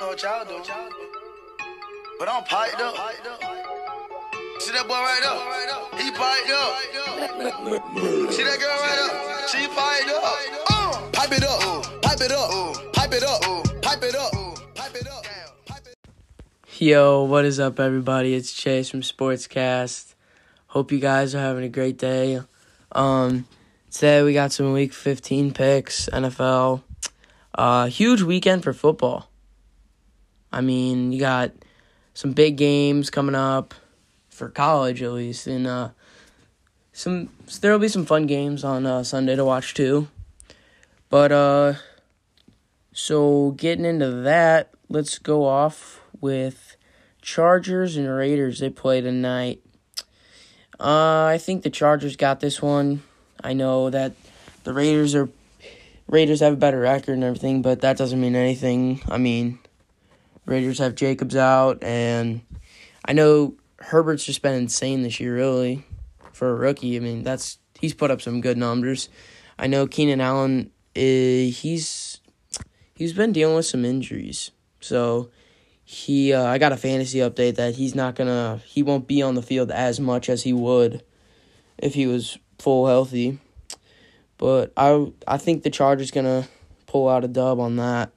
Know what y'all. But I'm piped up. See that boy right there? He piped up. See that girl right there? She piped up. Uh, up. Pipe it up. Pipe it up. Pipe it up. Pipe it up. Yo, what is up, everybody? It's Chase from Sportscast. Hope you guys are having a great day. Um, today we got some Week 15 picks, NFL. Uh, huge weekend for football. I mean, you got some big games coming up for college, at least, and uh, some there'll be some fun games on uh, Sunday to watch too. But uh, so getting into that, let's go off with Chargers and Raiders. They play tonight. Uh, I think the Chargers got this one. I know that the Raiders are Raiders have a better record and everything, but that doesn't mean anything. I mean, Raiders have Jacobs out, and I know Herbert's just been insane this year, really, for a rookie. I mean, that's he's put up some good numbers. I know Keenan Allen, uh, he's he's been dealing with some injuries, so he uh, I got a fantasy update that he's not gonna he won't be on the field as much as he would if he was full healthy. But I I think the Chargers gonna pull out a dub on that.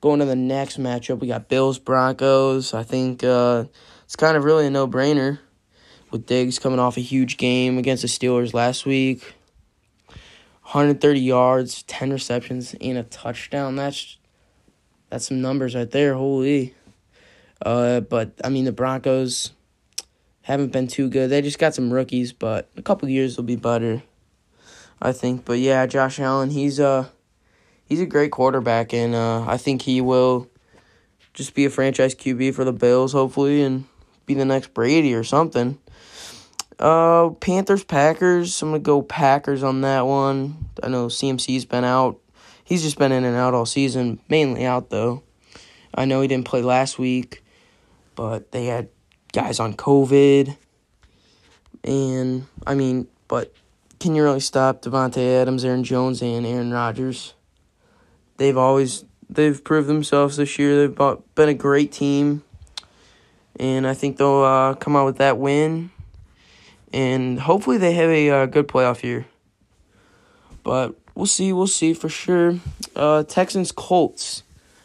Going to the next matchup, we got Bills Broncos. I think uh, it's kind of really a no brainer with Diggs coming off a huge game against the Steelers last week. 130 yards, 10 receptions, and a touchdown. That's that's some numbers right there. Holy. Uh, but I mean the Broncos haven't been too good. They just got some rookies, but a couple years will be better. I think. But yeah, Josh Allen, he's uh he's a great quarterback and uh I think he will just be a franchise QB for the Bills hopefully and be the next Brady or something. Uh Panthers Packers, I'm to go Packers on that one. I know CMC's been out. He's just been in and out all season, mainly out though. I know he didn't play last week, but they had guys on COVID. And I mean, but can you really stop Davante Adams, Aaron Jones, and Aaron Rodgers? They've always they've proved themselves this year. They've been a great team, and I think they'll uh, come out with that win. And hopefully, they have a uh, good playoff year. But we'll see. We'll see for sure. Uh, Texans Colts.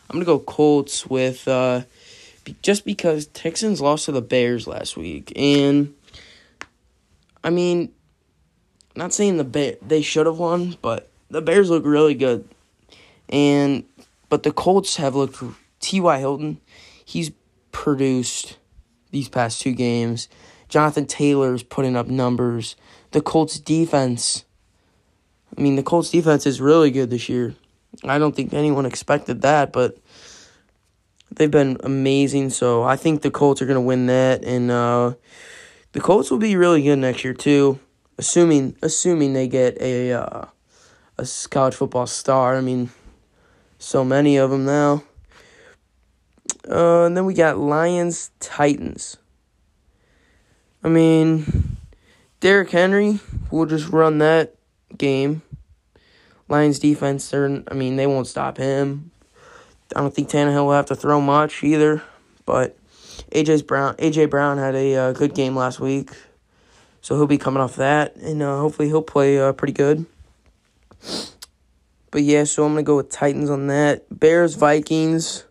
I'm gonna go Colts with uh, just because Texans lost to the Bears last week, and I mean, not saying the Bear they should have won, but the Bears look really good, and but the Colts have looked. T.Y. Hilton, he's produced these past two games. Jonathan Taylor's putting up numbers. The Colts defense. I mean, the Colts defense is really good this year. I don't think anyone expected that, but they've been amazing. So I think the Colts are going to win that, and uh, the Colts will be really good next year too, assuming assuming they get a uh, a college football star. I mean, so many of them now. Uh, and then we got Lions Titans. I mean, Derrick Henry will just run that game. Lions defense, they're, I mean, they won't stop him. I don't think Tannehill will have to throw much either. But AJ's Brown, AJ Brown had a uh, good game last week, so he'll be coming off that, and uh, hopefully he'll play uh, pretty good. But yeah, so I'm gonna go with Titans on that. Bears Vikings.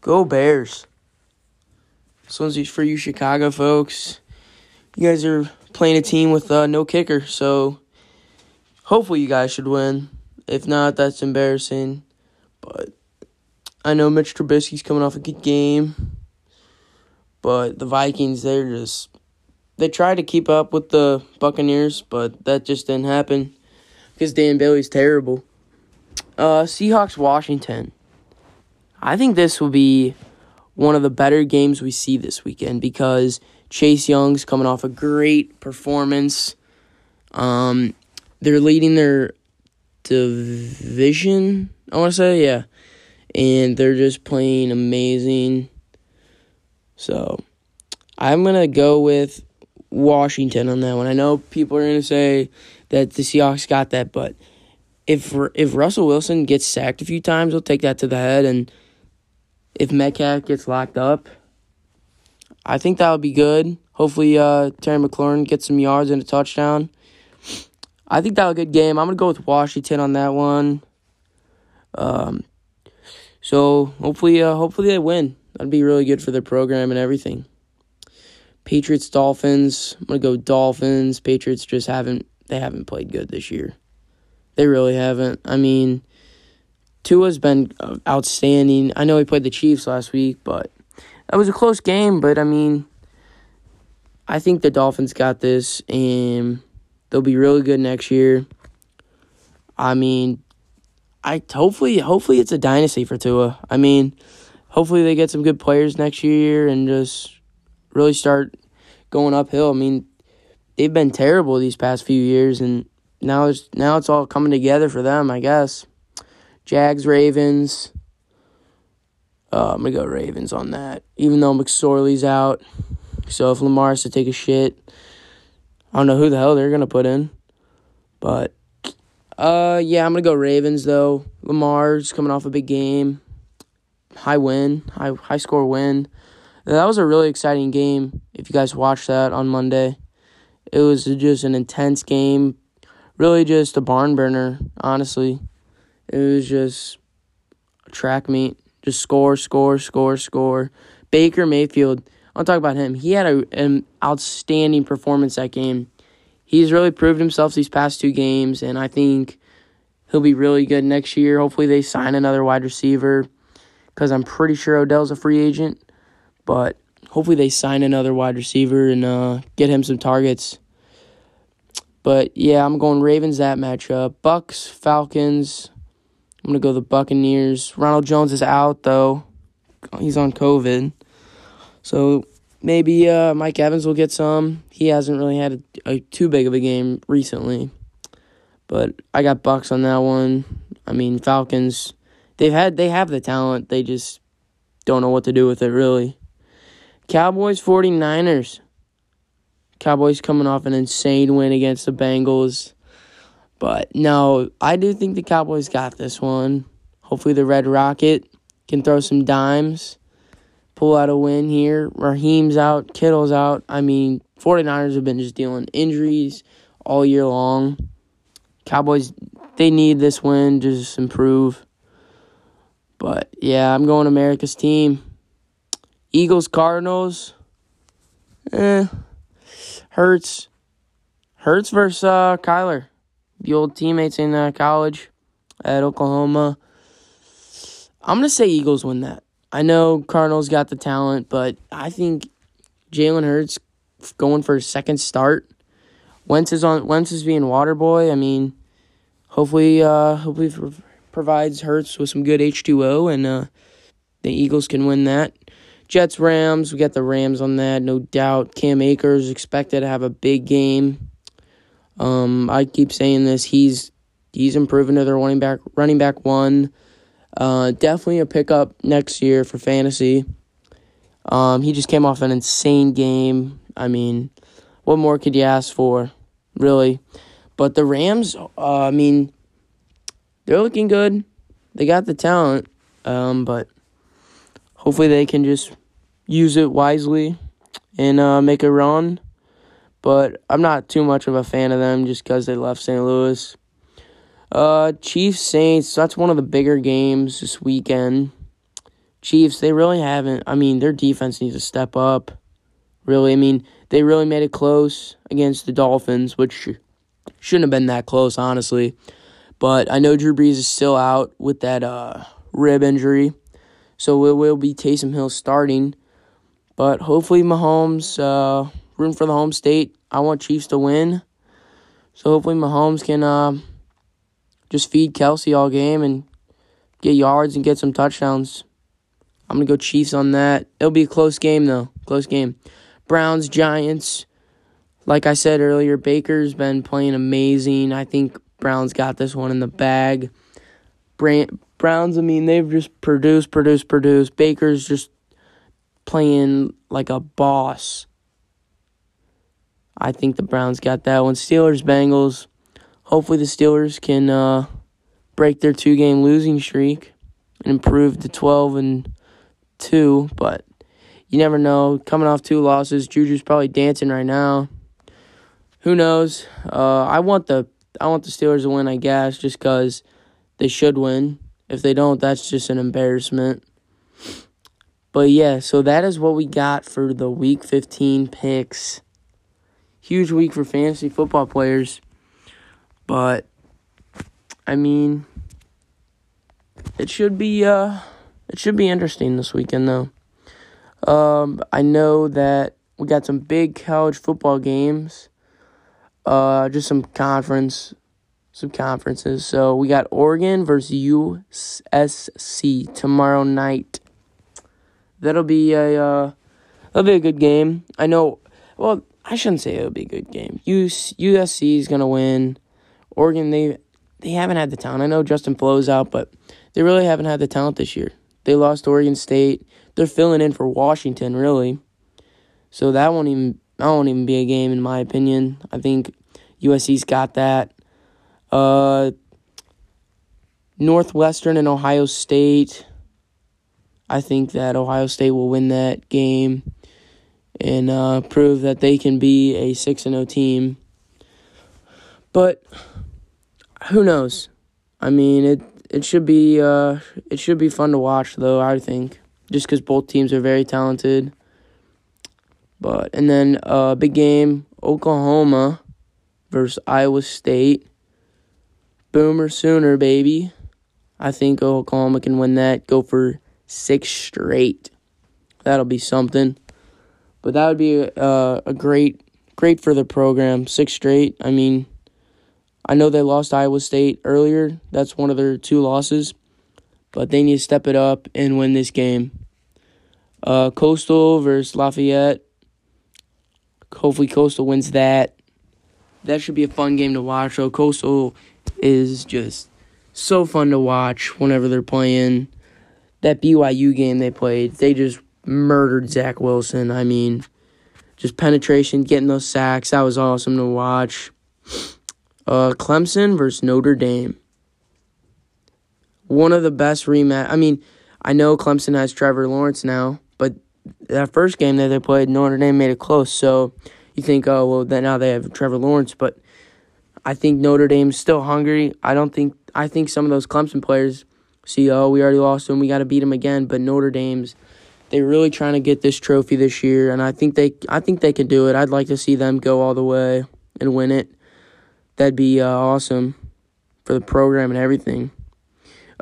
Go Bears. This one's for you Chicago folks. You guys are playing a team with uh, no kicker, so hopefully you guys should win. If not, that's embarrassing. But I know Mitch Trubisky's coming off a good game. But the Vikings, they're just they tried to keep up with the Buccaneers, but that just didn't happen because Dan Bailey's terrible. Uh, Seahawks Washington. I think this will be one of the better games we see this weekend because Chase Young's coming off a great performance. Um, they're leading their division. I want to say, yeah, and they're just playing amazing. So, I'm gonna go with Washington on that one. I know people are gonna say that the Seahawks got that, but if if Russell Wilson gets sacked a few times, he'll take that to the head, and if Metcalf gets locked up, I think that would be good. Hopefully, uh, Terry McLaurin gets some yards and a touchdown. I think that was a good game. I'm gonna go with Washington on that one. Um, so hopefully, uh, hopefully they win. That'd be really good for their program and everything. Patriots Dolphins. I'm gonna go Dolphins. Patriots just haven't they haven't played good this year. They really haven't. I mean, Tua's been uh, outstanding. I know he played the Chiefs last week, but that was a close game. But I mean, I think the Dolphins got this, and they'll be really good next year. I mean, I hopefully hopefully it's a dynasty for Tua. I mean, hopefully they get some good players next year and just really start going uphill. I mean, they've been terrible these past few years, and now it's now it's all coming together for them, I guess. Jags, Ravens. Uh, I'm gonna go Ravens on that, even though McSorley's out. So if Lamar has to take a shit, I don't know who the hell they're gonna put in, but uh, yeah, I'm gonna go Ravens though. Lamar's coming off a big game, high win, high high score win. Uh, that was a really exciting game. If you guys watched that on Monday, it was just an intense game. Really, just a barn burner. Honestly, it was just a track meet. Just score, score, score, score. Baker Mayfield. I'll talk about him. He had a, an outstanding performance that game. He's really proved himself these past two games, and I think he'll be really good next year. Hopefully, they sign another wide receiver because I'm pretty sure Odell's a free agent. But hopefully they sign another wide receiver and uh, get him some targets. But yeah, I'm going Ravens that matchup. Bucks, Falcons. I'm gonna go the Buccaneers. Ronald Jones is out though. He's on COVID. So maybe uh, Mike Evans will get some. He hasn't really had a, a, too big of a game recently. But I got Bucks on that one. I mean Falcons. They've had they have the talent. They just don't know what to do with it really. Cowboys 49ers. Cowboys coming off an insane win against the Bengals. But no, I do think the Cowboys got this one. Hopefully the Red Rocket can throw some dimes, pull out a win here. Raheem's out, Kittle's out. I mean, 49ers have been just dealing injuries all year long. Cowboys, they need this win to just improve. But yeah, I'm going America's team. Eagles Cardinals. Eh. Hurts. Hurts versus uh, Kyler. The old teammates in uh, college at Oklahoma. I'm going to say Eagles win that. I know Cardinals got the talent, but I think Jalen Hurts going for a second start. Wentz is on. Wentz is being water boy. I mean, hopefully, uh, hopefully provides Hurts with some good H two O, and uh, the Eagles can win that. Jets Rams, we got the Rams on that, no doubt. Cam Akers expected to have a big game. Um, I keep saying this. He's he's improving to their running back running back one. Uh, definitely a pickup next year for fantasy. Um, he just came off an insane game. I mean, what more could you ask for, really? But the Rams, uh, I mean, they're looking good. They got the talent, um, but hopefully they can just use it wisely and uh, make a run. But I'm not too much of a fan of them just because they left St. Louis. Uh, Chiefs Saints, that's one of the bigger games this weekend. Chiefs, they really haven't. I mean, their defense needs to step up. Really, I mean, they really made it close against the Dolphins, which shouldn't have been that close, honestly. But I know Drew Brees is still out with that uh, rib injury. So it will be Taysom Hill starting. But hopefully Mahomes, uh, rooting for the home state. I want Chiefs to win. So hopefully Mahomes can uh, just feed Kelce all game and get yards and get some touchdowns. I'm going to go Chiefs on that. It'll be a close game, though. Close game. Browns, Giants. Like I said earlier, Baker's been playing amazing. I think Browns got this one in the bag. Browns, I mean, they've just produced, produced, produced. Baker's just playing like a boss. I think the Browns got that one. Steelers, Bengals. Hopefully the Steelers can uh, break their two game losing streak and improve to 12 and 2, but you never know. Coming off two losses, Juju's probably dancing right now. Who knows? Uh, I want the I want the Steelers to win, I guess, just because they should win. If they don't, that's just an embarrassment. But yeah, so that is what we got for the Week 15 picks. Huge week for fantasy football players. But I mean, it should be uh, it should be interesting this weekend though. Um, I know that we got some big college football games. Uh, just some conference, some conferences. So we got Oregon versus USC tomorrow night. That'll be a uh, that'll be a good game. I know. Well, I shouldn't say it'll be a good game. US, USC is gonna win. Oregon they they haven't had the talent. I know Justin Flowe's out, but they really haven't had the talent this year. They lost Oregon State. They're filling in for Washington, really. So that won't even that won't even be a game in my opinion. I think USC's got that. Uh, Northwestern and Ohio State. I think that Ohio State will win that game and uh, prove that they can be a six and zero team. But who knows? I mean, it it should be uh, it should be fun to watch, though. I think just because both teams are very talented. But and then a uh, big game, Oklahoma versus Iowa State. Boomer Sooner, baby. I think Oklahoma can win that. Go for six straight. That'll be something. But that would be uh, a great, great for the program. Six straight. I mean, I know they lost Iowa State earlier. That's one of their two losses. But they need to step it up and win this game. Uh, Coastal versus Lafayette. Hopefully, Coastal wins that. That should be a fun game to watch. So, Coastal is just so fun to watch whenever they're playing. That BYU game they played, they just murdered Zach Wilson. I mean, just penetration, getting those sacks. That was awesome to watch. Uh, Clemson versus Notre Dame. One of the best rematch. I mean, I know Clemson has Trevor Lawrence now, but that first game that they played, Notre Dame made it close. So you think, oh well, then now they have Trevor Lawrence, but I think Notre Dame's still hungry. I don't think I think some of those Clemson players see, oh, we already lost them, we got to beat them again. But Notre Dame's they're really trying to get this trophy this year, and I think they I think they can do it. I'd like to see them go all the way and win it. That'd be uh, awesome for the program and everything.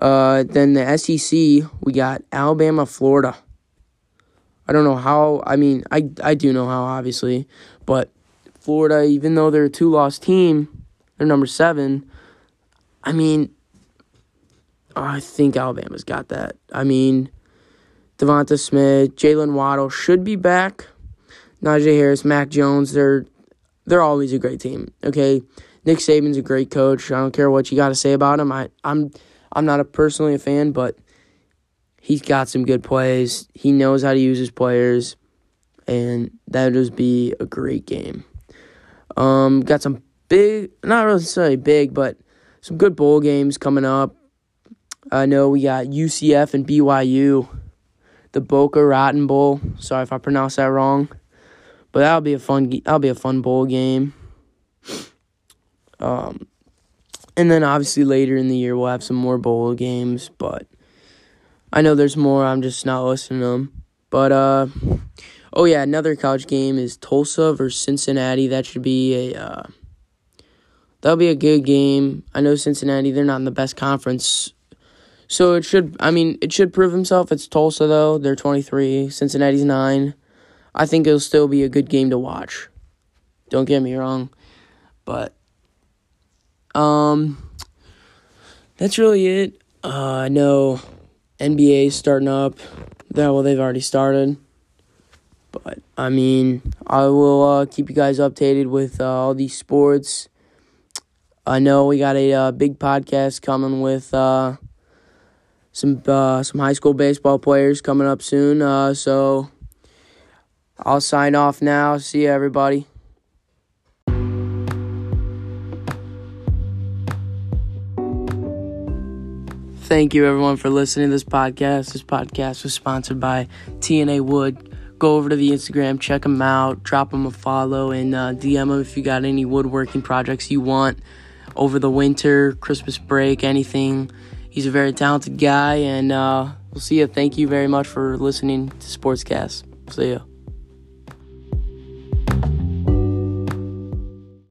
Uh, then the SEC, we got Alabama, Florida. I don't know how. I mean, I I do know how, obviously, but Florida, even though they're a two loss team, they're number seven. I mean, I think Alabama's got that. I mean, Devonta Smith, Jaylen Waddle should be back. Najee Harris, Mac Jones, they're they're always a great team. Okay, Nick Saban's a great coach. I don't care what you got to say about him. I I'm I'm not a personally a fan, but he's got some good plays. He knows how to use his players, and that would just be a great game. Um, got some big, not really necessarily big, but some good bowl games coming up. I know we got UCF and BYU the Boca Raton Bowl. Sorry if I pronounced that wrong, but that'll be a fun. That'll be a fun bowl game. Um, and then obviously later in the year we'll have some more bowl games, but I know there's more. I'm just not listening to them. But uh, oh yeah, another college game is Tulsa versus Cincinnati. That should be a uh, that'll be a good game. I know Cincinnati. They're not in the best conference so it should, I mean, it should prove himself. It's Tulsa, though. They're 23. Cincinnati's 9. I think it'll still be a good game to watch. Don't get me wrong. But, um, that's really it. Uh, I know NBA starting up. That, well, they've already started. But, I mean, I will uh, keep you guys updated with uh, all these sports. I know we got a uh, big podcast coming with uh, some uh, some high school baseball players coming up soon. Uh, so I'll sign off now. See you, everybody. thank you everyone for listening to this podcast. This podcast was sponsored by TNA Wood. Go over to the Instagram, check them out, drop them a follow, and uh, DM them if you got any woodworking projects you want over the winter, Christmas break, anything. He's a very talented guy, and uh, we'll see you. Thank you very much for listening to Sportscast. See ya.